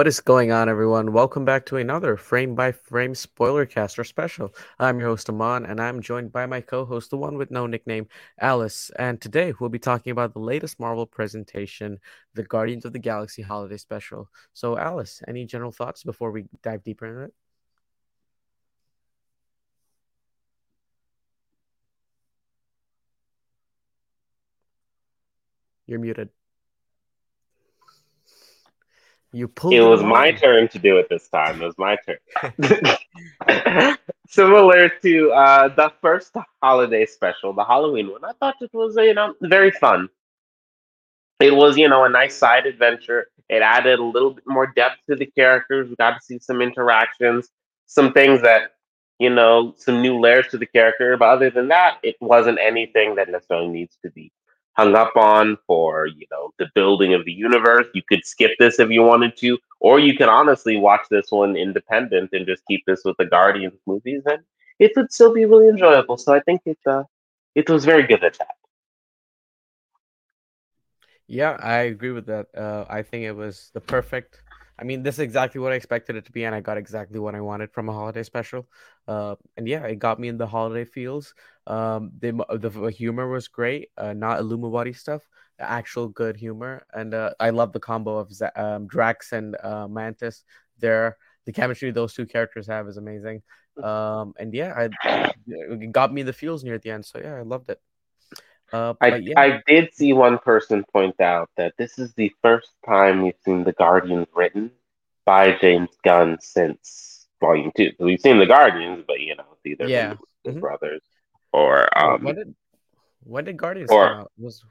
What is going on, everyone? Welcome back to another frame by frame spoiler caster special. I'm your host, Amaan, and I'm joined by my co host, the one with no nickname, Alice. And today we'll be talking about the latest Marvel presentation, the Guardians of the Galaxy Holiday Special. So, Alice, any general thoughts before we dive deeper into it? You're muted. You pulled. It was my turn to do it this time. It was my turn. Similar to uh, the first holiday special, the Halloween one, I thought it was you know very fun. It was you know a nice side adventure. It added a little bit more depth to the characters. We got to see some interactions, some things that you know, some new layers to the character. But other than that, it wasn't anything that necessarily needs to be hung up on for you know the building of the universe. You could skip this if you wanted to, or you can honestly watch this one independent and just keep this with the Guardians movies, and it would still be really enjoyable. So I think it uh, it was very good at that. Yeah, I agree with that. Uh, I think it was the perfect I mean, this is exactly what I expected it to be, and I got exactly what I wanted from a holiday special. Uh, and yeah, it got me in the holiday feels. Um, the the humor was great, uh, not Illuminati stuff, the actual good humor, and uh, I love the combo of um, Drax and uh, Mantis. There, the chemistry those two characters have is amazing. Um, and yeah, I, it got me the feels near the end. So yeah, I loved it. Uh, I, yeah. I did see one person point out that this is the first time we've seen the Guardians written by James Gunn since Volume Two. So we've seen the Guardians, but you know, it's either yeah. the mm-hmm. brothers or um. When did when did Guardians or, come out? It was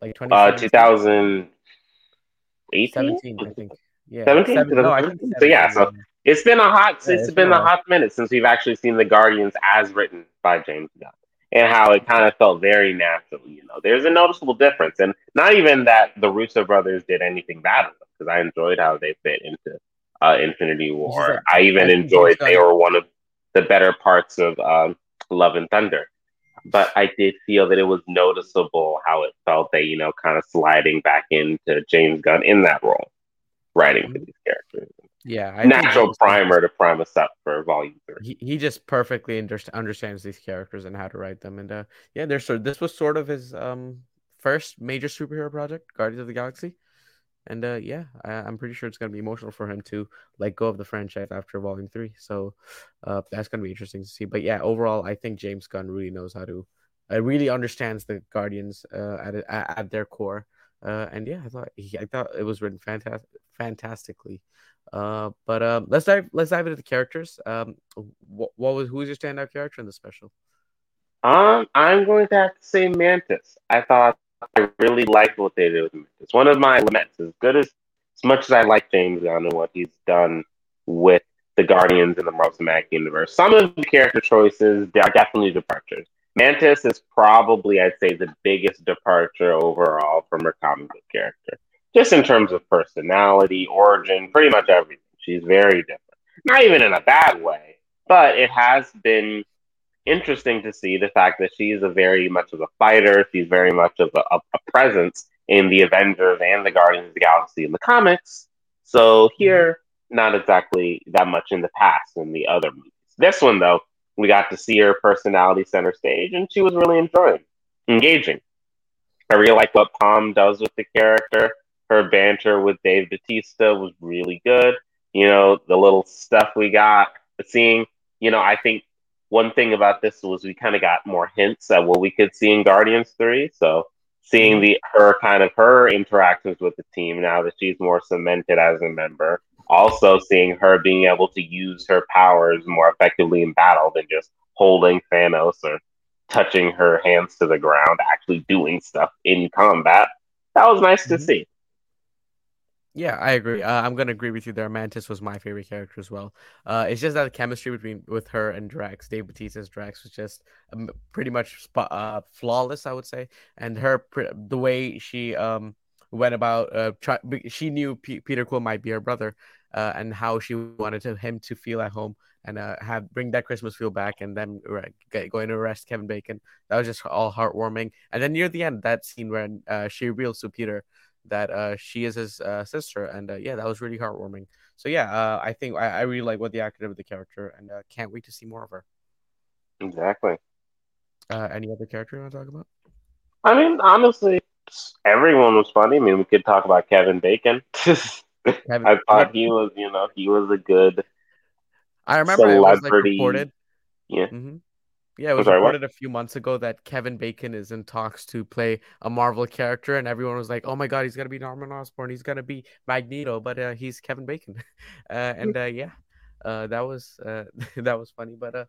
like twenty uh 2018? 17, I think. Yeah, 17? Seven, no, I think so yeah, so it's been a hot yeah, it's, it's been, been a hot minute since we've actually seen the Guardians as written by James Gunn and how it kind of felt very natural. You know, there's a noticeable difference, and not even that the Russo brothers did anything bad with them, because I enjoyed how they fit into uh, Infinity War. I even enjoyed they were one of the better parts of um, Love and Thunder. But I did feel that it was noticeable how it felt they, you know, kind of sliding back into James Gunn in that role, writing for these characters. Yeah, I natural primer to prime us up for volume three. He, he just perfectly under- understands these characters and how to write them, and uh, yeah, there's so this was sort of his um first major superhero project, Guardians of the Galaxy, and uh, yeah, I, am pretty sure it's gonna be emotional for him to let go of the franchise after volume three. So uh, that's gonna be interesting to see. But yeah, overall, I think James Gunn really knows how to, uh, really understands the Guardians uh, at at their core. Uh, and yeah, I thought he, I thought it was written fantastic, fantastically. Uh, but um, let's dive let's dive into the characters. Um, what, what was who's your standout character in the special? Um, I'm going to have to say Mantis. I thought I really liked what they did with Mantis. One of my laments, as good as as much as I like James Gunn and what he's done with the Guardians in the Marvel Cinematic Universe, some of the character choices are definitely departures. Mantis is probably, I'd say, the biggest departure overall from her comic book character just in terms of personality, origin, pretty much everything. She's very different. Not even in a bad way, but it has been interesting to see the fact that she's a very much of a fighter. She's very much of a, a presence in the Avengers and the Guardians of the Galaxy in the comics. So here, not exactly that much in the past in the other movies. This one, though, we got to see her personality center stage, and she was really enjoying, engaging. I really like what Pom does with the character her banter with Dave Bautista was really good. You know, the little stuff we got seeing, you know, I think one thing about this was we kind of got more hints at what we could see in Guardians 3. So seeing mm-hmm. the her kind of her interactions with the team now that she's more cemented as a member. Also seeing her being able to use her powers more effectively in battle than just holding Thanos or touching her hands to the ground, actually doing stuff in combat. That was nice mm-hmm. to see. Yeah, I agree. Uh, I'm gonna agree with you there. Mantis was my favorite character as well. Uh, it's just that the chemistry between with her and Drax, Dave Bautista's Drax, was just um, pretty much uh, flawless, I would say. And her the way she um went about uh try, she knew P- Peter Quill might be her brother, uh, and how she wanted to, him to feel at home and uh have bring that Christmas feel back, and then going to arrest Kevin Bacon. That was just all heartwarming. And then near the end, that scene when uh, she reveals to Peter that uh, she is his uh, sister, and uh, yeah, that was really heartwarming. So yeah, uh, I think I, I really like what the actor did with the character, and uh, can't wait to see more of her. Exactly. Uh, any other character you want to talk about? I mean, honestly, everyone was funny. I mean, we could talk about Kevin Bacon. Kevin- I thought he was, you know, he was a good. I remember it was like Celebrity- reported. Yeah. hmm Yeah, it was sorry, what? reported a few months ago that Kevin Bacon is in talks to play a Marvel character, and everyone was like, "Oh my God, he's gonna be Norman Osborn. He's gonna be Magneto," but uh, he's Kevin Bacon. uh, and uh, yeah, uh, that was uh, that was funny. But uh,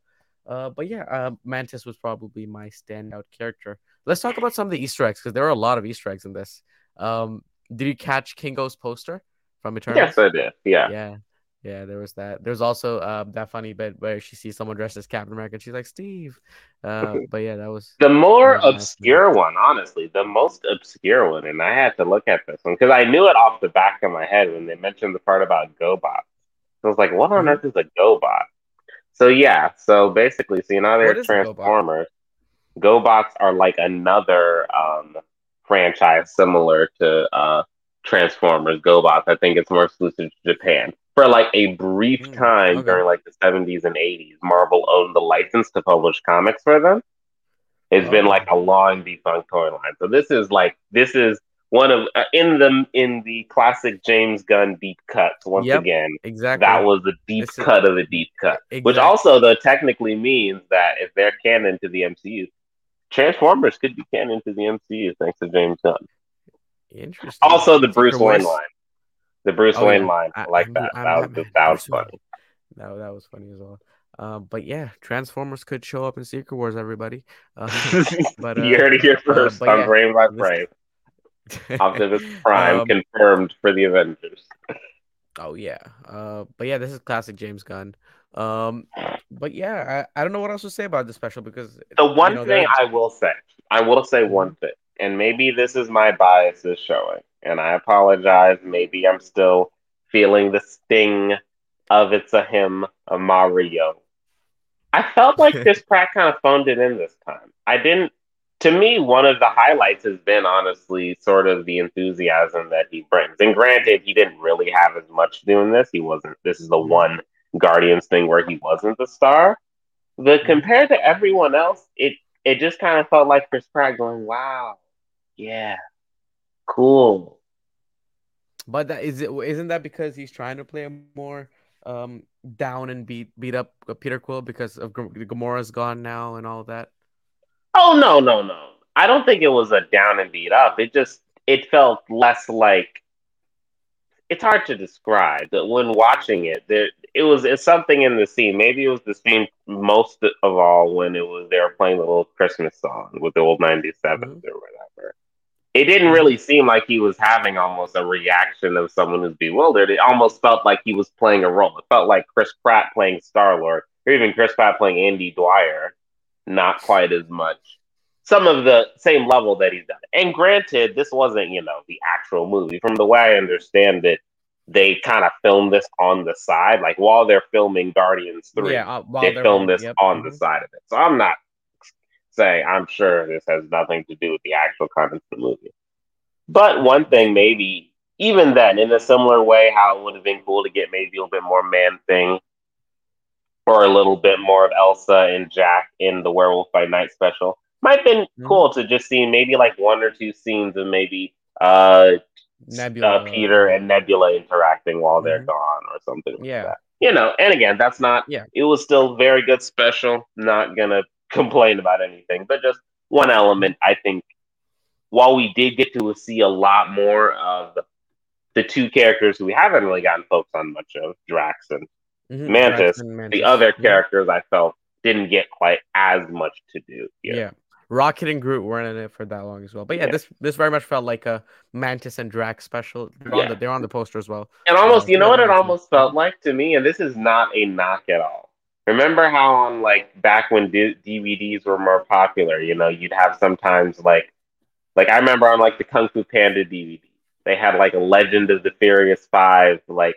uh, but yeah, uh, Mantis was probably my standout character. Let's talk about some of the Easter eggs because there are a lot of Easter eggs in this. Um, did you catch Kingo's poster from Eternals? Yes, I did. Yeah. yeah yeah there was that there's also uh, that funny bit where she sees someone dressed as captain america and she's like steve uh, but yeah that was The more was nice. obscure one, honestly, the most obscure one, and I had to look at this one because I knew it off the back of my head when they mentioned the part about GoBot. I was like, what on Mhm. earth is a GoBot? So yeah, so basically, so you know they're a GoBot? Transformers. GoBots are like another um, franchise similar to uh, Transformers. GoBots, I think it's more exclusive to Japan. For like a brief Mm, time okay. during like the 70s and 80s, Marvel owned the license to publish comics for them. It's been Oh. like a long defunct toy line. So this is like this is one of uh, in the in the classic James Gunn deep cuts. Once Yep. again, exactly that was a deep cut of a deep cut, which also though technically means that if they're canon to the MCU, Transformers could be canon to the MCU thanks to James Gunn. interesting Also, the Bruce Wayne line, the Bruce Oh, Wayne yeah. line, I I- like I'm- that. I'm- that was I'm- good. That was funny. that, that was funny as well um, but yeah transformers could show up in secret wars everybody uh, but, uh, you heard it here first but on yeah, Brave by Brave. Optimus Prime Um, confirmed for the Avengers. Oh yeah. Uh but yeah, this is classic James Gunn. Um but yeah, I, I don't know what else to say about this special because The one you know, thing I will say, I will say Mm-hmm. one thing, and maybe this is my biases showing, and I apologize. Maybe I'm still feeling the sting of it's a him, a Mario. I felt like Chris Pratt kind of phoned it in this time. I didn't. To me, one of the highlights has been honestly sort of the enthusiasm that he brings. And granted, he didn't really have as much doing this. He wasn't. This is the Mhm. one Guardians thing where he wasn't the star. But Mhm. compared to everyone else, it it just kind of felt like Chris Pratt going, "Wow, yeah, cool." but that is it isn't that because he's trying to play a more um down and beat beat up Peter Quill because of G- Gamora's gone now and all that. Oh no, no, no! I don't think it was a down and beat up. It just it felt less like. It's hard to describe, but when watching it, there it was it's something in the scene. Maybe it was the scene most of all when it was they were playing the little Christmas song with the old '97s Mhm. or whatever. It didn't really seem like he was having almost a reaction of someone who's bewildered. It almost felt like he was playing a role. It felt like Chris Pratt playing Star Lord, or even Chris Pratt playing Andy Dwyer. Not quite as much. Some of the same level that he's done. And granted, this wasn't, you know, the actual movie. From the way I understand it, they kind of filmed this on the side. Like while they're filming Guardians 3, Yeah, uh, they filmed this yep, on the mhm. side of it. So I'm not saying I'm sure this has nothing to do with the actual content of the movie. But one thing, maybe even then, in a similar way, how it would have been cool to get maybe a little bit more Man-Thing, or a little bit more of Elsa and Jack in the Werewolf by Night special. Might have been Mhm. cool to just see maybe like one or two scenes of maybe uh, Nebula, uh Peter and Nebula interacting while they're Mhm. gone or something like Yeah. that. You know, and again, that's not Yeah. it was still very good special. Not gonna complain about anything, but just one element I think while we did get to see a lot more of the, the two characters who we haven't really gotten focused on much of, Drax and Mhm, Mantis, Drax and Mantis. the other characters I felt didn't get quite as much to do. Yeah. Rocket and Groot weren't in it for that long as well. But yeah, Yeah. this this very much felt like a Mantis and Drax special. They're, on, the, they're on the poster as well. And almost, Uh, you know what it almost felt like to me, and this is not a knock at all. Remember how on like back when D- DVDs were more popular, you know, you'd have sometimes like, like I remember on like the Kung Fu Panda DVD, they had like a Legend of the Furious Five, like,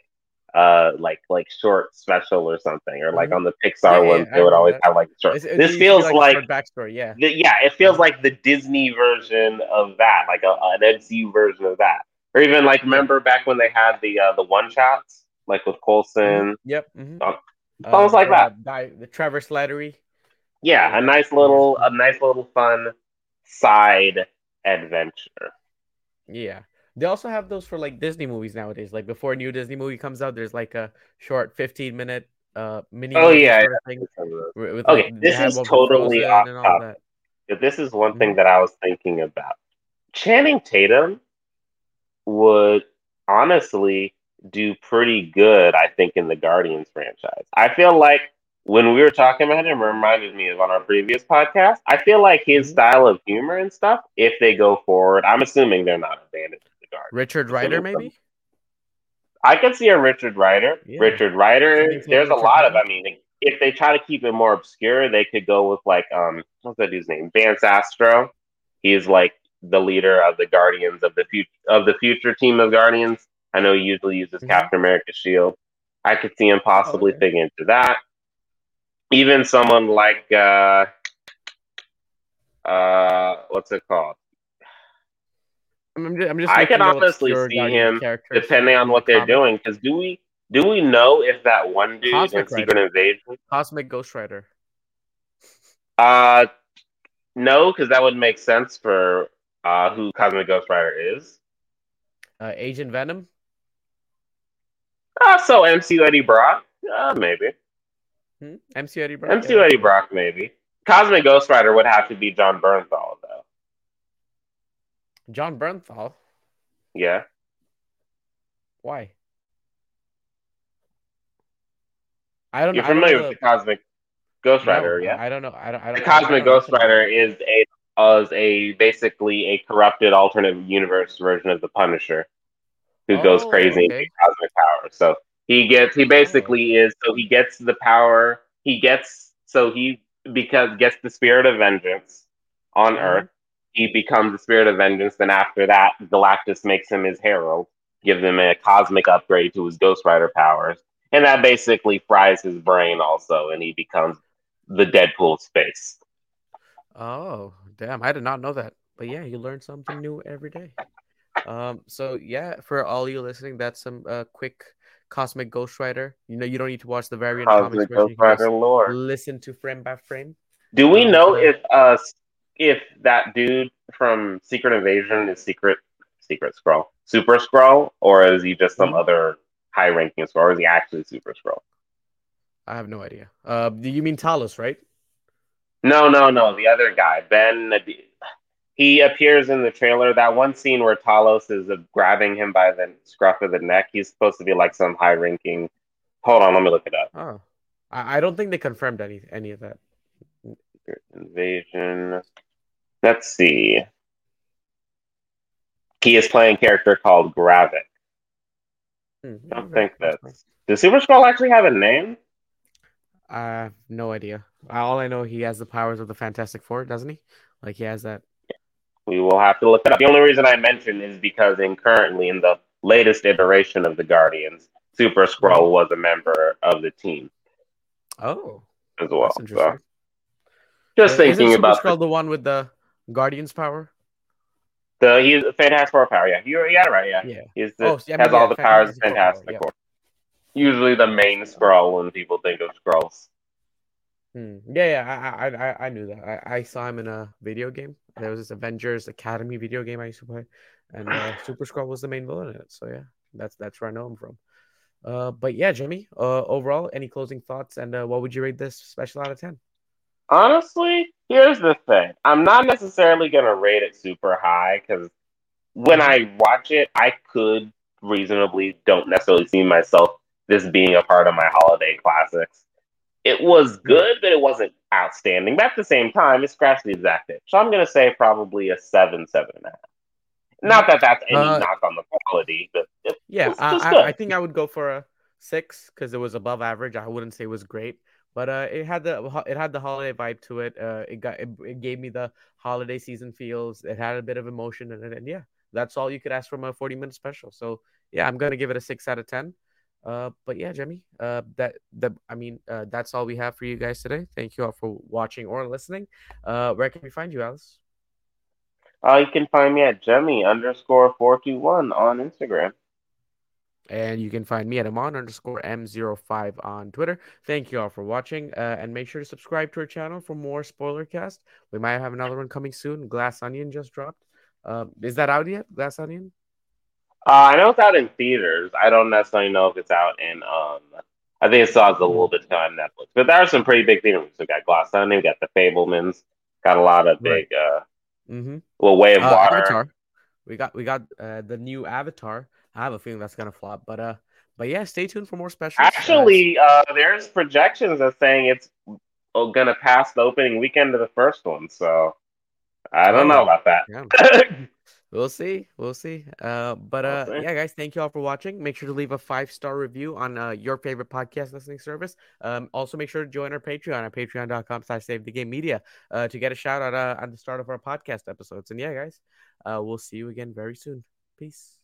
uh, like like short special or something, or like Mhm. on the Pixar yeah, ones, I they would always that. have like short. It's- it This used to be feels like short backstory. Yeah. the, yeah, it feels like the Disney version of that, like a, an MCU version of that. Or even like remember back when they had the uh, the one shots, like with Coulson. Yep. Mhm. Uh, like the, that. Guy, the Trevor Slattery. Yeah, a nice little a nice little fun side adventure. Yeah. They also have those for like Disney movies nowadays. Like before a new Disney movie comes out, there's like a short 15 minute uh mini. Oh, yeah, sort of thing with- with, Okay, like, this is totally off topic. This is one Mm-hmm. thing that I was thinking about. Channing Tatum would honestly do pretty good, I think, in the Guardians franchise. I feel like when we were talking about him, it reminded me of on our previous podcast. I feel like his Mhm. style of humor and stuff, if they go forward, I'm assuming they're not abandoning the Guardians. Richard Rider, maybe? I could see a Richard Rider. Yeah. Richard Rider. There's a lot of. I mean, if they try to keep it more obscure, they could go with like um, what's that dude's name? Vance Astro. He's like the leader of the Guardians of the future of the future team of Guardians. I know he usually uses Mhm. Captain America's shield. I could see him possibly okay. fitting into that. Even someone like uh, uh, what's it called? I'm just, I'm just I can honestly see him Depending on the what they're comic. doing, because do we do we know if that one dude Cosmic in Secret Rider. Invasion? Cosmic Ghost Rider. Uh, no, because that would make sense for uh, who Cosmic Ghost Rider is. Uh, Agent Venom. Uh, so MC Eddie Brock? Uh, maybe. Hmm? MC Eddie Brock. MCU Eddie Brock, maybe. Cosmic Ghost Rider would have to be Jon Bernthal, though. Jon Bernthal. Yeah. Why? I don't. You're don't familiar with the Cosmic Ghost no, Rider, yeah? I don't know. I don't. I don't The I don't- I Cosmic don't Ghost Rider is a is a basically a corrupted alternate universe version of the Punisher, who goes Oh, crazy okay. gets cosmic power. So he gets he basically is so he gets the power. He gets so he because gets the spirit of vengeance on Mhm. Earth. He becomes the spirit of vengeance. Then after that, Galactus makes him his herald, gives him a cosmic upgrade to his Ghost Rider powers, and that basically fries his brain also, and he becomes the Deadpool space. Oh, damn! I did not know that. But yeah, you learn something new every day. Um. So yeah, for all you listening, that's some uh quick Cosmic Ghost Rider. You know, you don't need to watch the variant Cosmic. Ghost Rider lore. listen to frame by frame. Do we Um, know if uh if that dude from Secret Invasion is Secret Secret Skrull, Super Skrull, or is he just some Mhm. other high ranking Skrull, or is he actually Super Skrull? I have no idea. Uh, do you mean Talos, right? No, no, no. The other guy, Ben. He appears in the trailer. That one scene where Talos is uh, grabbing him by the scruff of the neck. He's supposed to be like some high ranking. Hold on, let me look it up. Oh, I, I don't think they confirmed any any of that. Invasion. Let's see. He is playing a character called Gravik. Hmm, I don't think that's. Does Super Skrull actually have a name? I have no idea. All I know, he has the powers of the Fantastic Four, doesn't he? Like he has that. We will have to look it up. The only reason I mention is because in currently in the latest iteration of the Guardians, Super Skrull was a member of the team Oh, as well. So just Uh, thinking Isn't about Super Skrull the one with the Guardians power? the he's Fantastic Four power. Yeah, you yeah right. Yeah, Yeah. he's the, Oh, yeah, has all yeah, the powers of Fantastic Four power, yeah. Usually the main Skrull when people think of Skrulls. Hmm. Yeah, yeah, I, I, I, I knew that. I, I saw him in a video game. There was this Avengers Academy video game I used to play, and uh, Super Skrull was the main villain in it. So yeah, that's that's where I know him from. Uh, but yeah, Jimmy. Uh, overall, any closing thoughts, and uh, what would you rate this special out of ten? Honestly, here's the thing. I'm not necessarily going to rate it super high because when I watch it, I could reasonably don't necessarily see myself this being a part of my holiday classics. It was good, but it wasn't outstanding. But at the same time, it scratched the exact itch. So I'm going to say probably a seven, seven and a half. Not that that's any Uh, knock on the quality, but it, Yeah, It's I, I. I think I would go for a six because it was above average. I wouldn't say it was great, but uh, it had the it had the holiday vibe to it. Uh, it got it, it gave me the holiday season feels. It had a bit of emotion in it, and yeah, that's all you could ask from a forty minute special. So yeah, I'm gonna give it a six out of ten. Uh, but yeah, Jemmy, uh, that that I mean, uh, that's all we have for you guys today. Thank you all for watching or listening. Uh, where can we find you, Alice? Uh, you can find me at Jemmy underscore four two one on Instagram. And you can find me at Amaan underscore M05 on Twitter. Thank you all for watching. Uh, and make sure to subscribe to our channel for more spoiler cast. We might have another one coming soon. Glass Onion just dropped. Uh, is that out yet? Glass Onion? Uh, I know it's out in theaters. I don't necessarily know if it's out in. Um, I think it still a little bit on Netflix. But there are some pretty big theaters. We got Glass Onion, we got The Fabelmans, got a lot of big. Right. Uh, mm-hmm. Well, Way of uh, Water. Avatar. We got we got uh, the new Avatar. I have a feeling that's gonna flop, but uh, but yeah, stay tuned for more special. Actually, uh, there's projections that saying it's gonna pass the opening weekend of the first one. So I don't oh, know about that. Yeah. we'll see. We'll see. Uh, but uh, we'll yeah, guys, thank you all for watching. Make sure to leave a five star review on uh, your favorite podcast listening service. Um, also make sure to join our Patreon at patreon.com/slash save the game media uh, to get a shout out uh, at the start of our podcast episodes. And yeah, guys, uh, we'll see you again very soon. Peace.